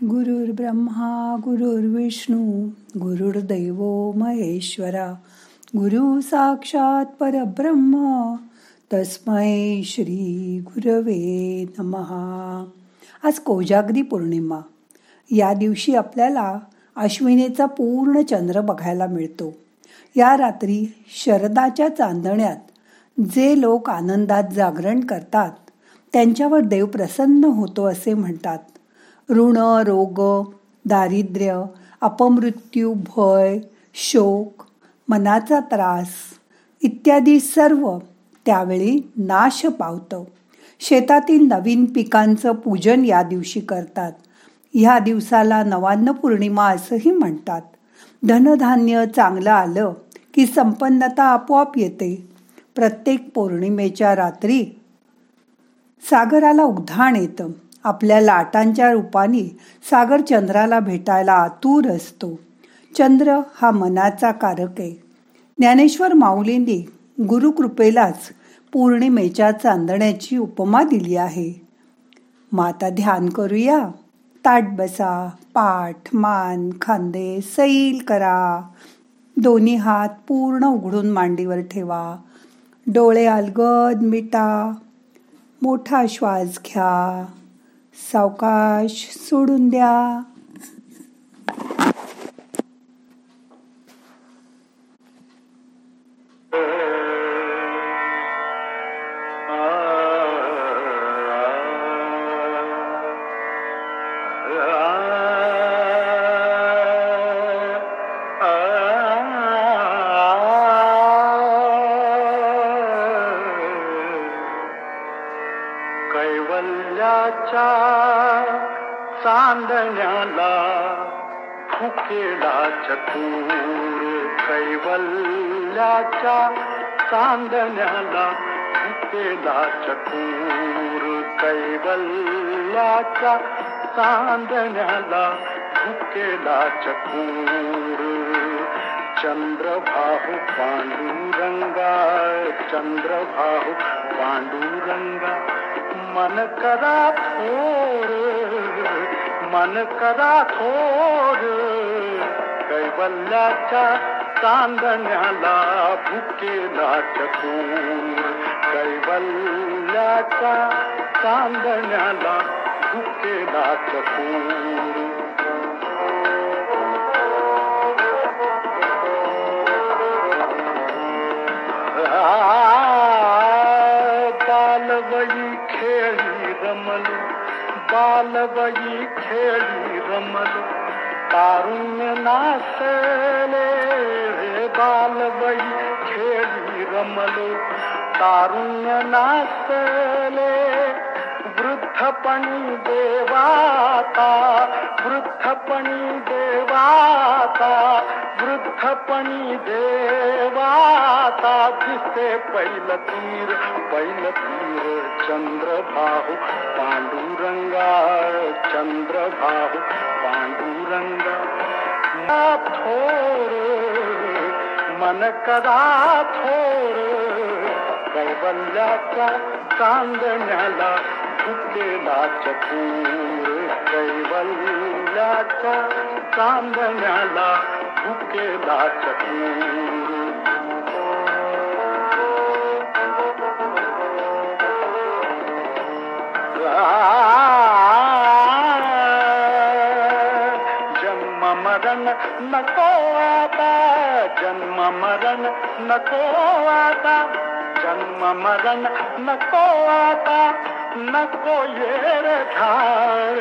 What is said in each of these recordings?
गुरुर् ब्रह्मा गुरुर्विष्णू गुरुर्दैव महेश्वरा गुरु साक्षात परब्रह्म तस्मै श्री गुरवे नमहा आज कोजागरी पौर्णिमा. या दिवशी आपल्याला अश्विनीचा पूर्ण चंद्र बघायला मिळतो. या रात्री शरदाच्या चांदण्यात जे लोक आनंदात जागरण करतात त्यांच्यावर देव प्रसन्न होतो असे म्हणतात. ऋण रोग दारिद्र्य अपमृत्यू भय शोक मनाचा त्रास इत्यादी सर्व त्यावेळी नाश पावतं. शेतातील नवीन पिकांचं पूजन या दिवशी करतात. ह्या दिवसाला नवान्न पौर्णिमा असंही म्हणतात. धनधान्य चांगलं आलं की संपन्नता आपोआप येते. प्रत्येक पौर्णिमेच्या रात्री सागराला उधाण येतं. आपल्या लाटांच्या रूपाने सागर चंद्राला भेटायला आतुर असतो. चंद्र हा मनाचा कारक आहे. ज्ञानेश्वर माऊलींनी गुरुकृपेलाच पौर्णिमेच्या चांदण्याची उपमा दिली आहे. माता ध्यान करूया. ताट बसा पाठ मान खांदे सैल करा. दोन्ही हात पूर्ण उघडून मांडीवर ठेवा. डोळे अलगद मिटा. मोठा श्वास घ्या. सावकाश सोडून द्या. चतुर कैवल्याच्या चांदण्याला फुकेला चतुर कैवल्याच्या चांदण्याला फुकेला चतुर। चंद्रभाहू पांडुरंगा चंद्रभाहू पांडुरंगा मन करा थोर मन करा थोर। कैवल लेचा चांदनाला भुके चको कैवल लैचा चांदनाला भुके चको रही रमल बालबी खेरीी रमल تارڻي ناسلي بال وئي کي وي رمل ناسلي ورڌپڻي ديواتا ورڌپڻي ديواتا ورڌپڻي ديواتا ڪسي پهل تير پهل تير चंद्र बाहु पांडुरंगा चंद्र बाहु पांडुरंगा छोरे मन कदा छोरे कै बलजा का तांदलला मुखे दांत खिर कै जन्म मरण न को आता जन्म मरण न को आता जन्म मरण न को आता न को येरु धार।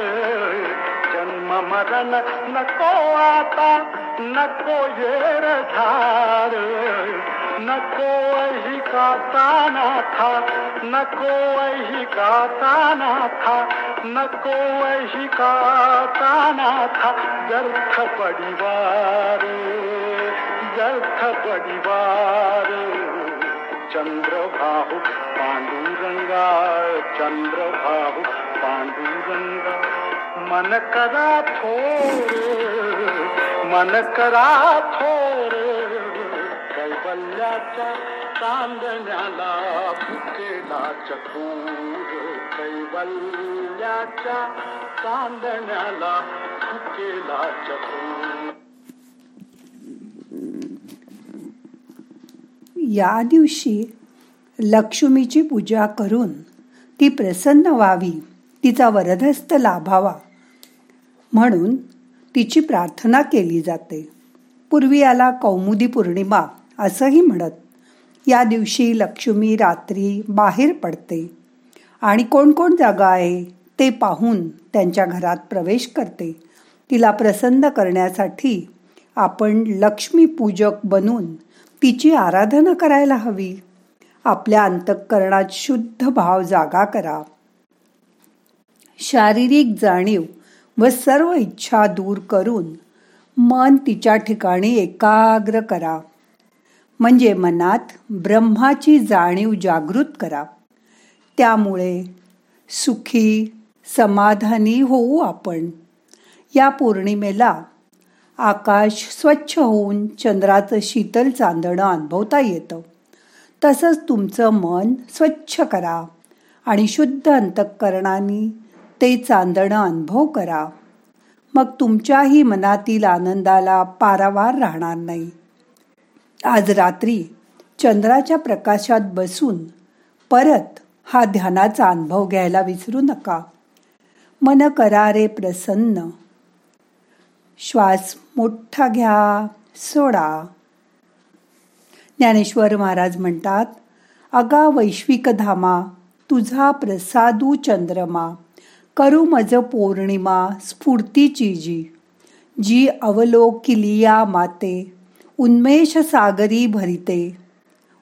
जन्म मरण न को आता न को येर धार। नको ही गाता ताना था नको ही गाता ताना था नको ही गाता ताना था। व्यर्थ परिवार व्यर्थ परिवार चंद्रभाहू पांडुरंगा चंद्रभाहू पांडुरंगा। मन करा थोर मन करा थोर। कैवल्याच्या चांदण्याला फुकेला चकूर कैवल्याच्या चांदण्याला केला चकूर या दिवशी लक्ष्मीची पूजा करून ती प्रसन्न व्हावी तिचा वरदहस्त लाभावा म्हणून तिची प्रार्थना केली जाते. पूर्वी याला कौमुदी पौर्णिमा असंही म्हणत या दिवशी लक्ष्मी रात्री बाहेर पडते आणि कोण कोण जागा आहे ते पाहून त्यांच्या घरात प्रवेश करते. तिला प्रसन्न करण्यासाठी आपण लक्ष्मी पूजक बनून तिची आराधना करायला हवी. आपल्या अंतःकरणात शुद्ध भाव जागा करा. शारीरिक जाणीव व सर्व इच्छा दूर करून मन तिच्या ठिकाणी एकाग्र करा. म्हणजे मनात ब्रह्माची जाणीव जागृत करा. त्यामुळे सुखी समाधानी होऊ आपण. या पौर्णिमेला आकाश स्वच्छ होऊन चंद्राचं शीतल चांदणं अनुभवता येतं. तसंच तुमचं मन स्वच्छ करा आणि शुद्ध अंतःकरणाने ते चांदणं अनुभव करा. मग तुमच्याही मनातील आनंदाला पारावार राहणार नाही. आज रात्री चंद्राच्या प्रकाशात बसून परत हा ध्यानाचा अनुभव घ्यायला विसरू नका. मन करारे प्रसन्न. श्वास मोठा घ्या सोडा. ज्ञानेश्वर महाराज म्हणतात अगा वैश्विक धामा तुझा प्रसादू चंद्रमा करू मज पौर्णिमा स्फूर्तीची जी जी अवलोकिलिया माते. उन्मेष सागरी भरिते.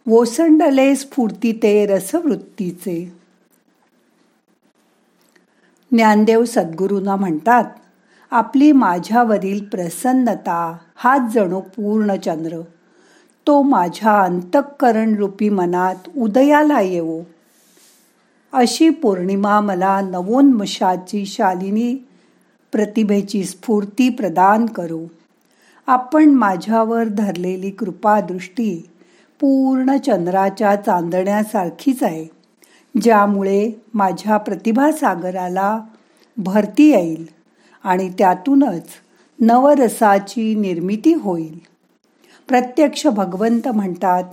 वोसंडले स्फूर्तीते रसवृत्तीचे. ज्ञानदेव सद्गुरूंना म्हणतात आपली माझ्यावरील प्रसन्नता हाच जणू पूर्ण चंद्र. तो माझ्या अंतःकरण रूपी मनात उदयाला येवो. अशी पौर्णिमा मला नवोन्मशाची शालिनी प्रतिभेची स्फूर्ती प्रदान करू. आपण माझ्यावर धरलेली कृपादृष्टी पूर्ण चंद्राच्या चांदण्यासारखीच आहे ज्यामुळे माझ्या प्रतिभासागराला भरती येईल आणि त्यातूनच नवरसाची निर्मिती होईल. प्रत्यक्ष भगवंत म्हणतात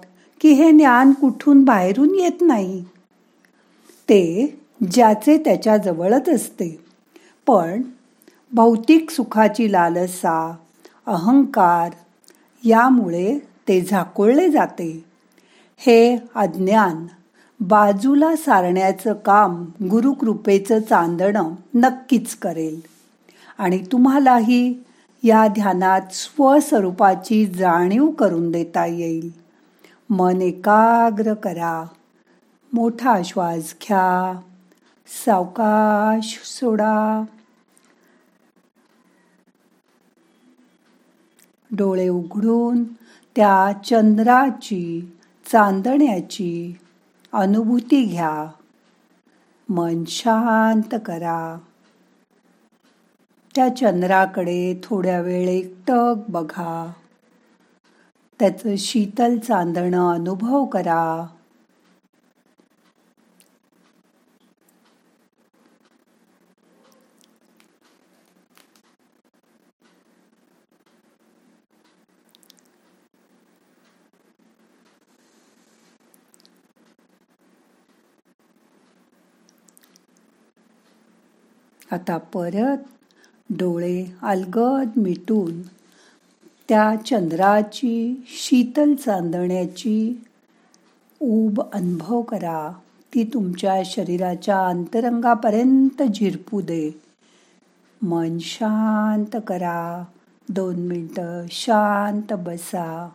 की हे ज्ञान कुठून बाहेरून येत नाही. ते ज्याचे त्याच्याजवळच असते. पण भौतिक सुखाची लालसा अहंकार यामुळे ते झाकोळले जाते. हे अज्ञान बाजूला सारण्याचं काम गुरुकृपेचं चांदणं नक्कीच करेल. आणि तुम्हालाही या ध्यानात स्वस्वरूपाची जाणीव करून देता येईल. मन एकाग्र करा. मोठा श्वास घ्या. सावकाश सोडा. डोळे उघडून त्या चंद्राची चांदण्याची अनुभूती घ्या. मन शांत करा. त्या चंद्राकडे थोड्या वेळ एकटक बघा. त्याचं शीतल चांदणं अनुभव करा. आता परत डोळे अलगद मिटून त्या चंद्राची शीतल चांदण्याची ऊब अनुभव करा. ती तुमच्या शरीराच्या अंतरंगापर्यंत झिरपू दे. मन शांत करा. दोन मिनटं शांत बसा.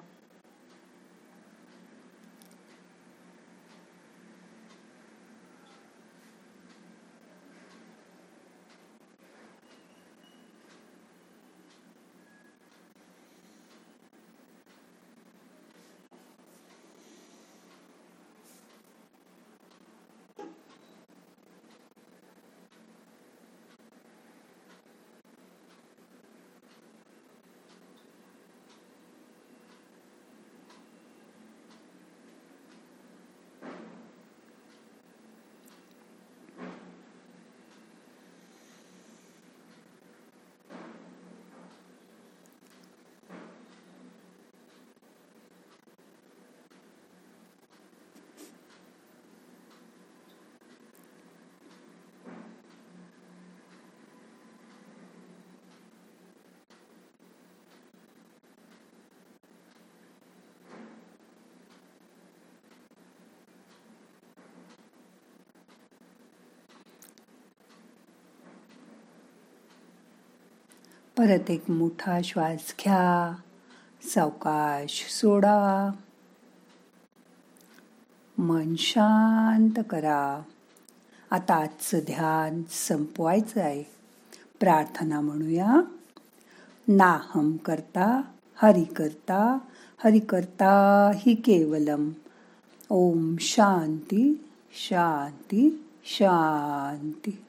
परत एक मोठा श्वास घ्या. सावकाश सोडा. मन शांत करा. आता आजचं ध्यान संपवायचं आहे. प्रार्थना म्हणूया. नाहम करता हरि करता हरि करता हि केवलम. ओम शांती शांती शांती.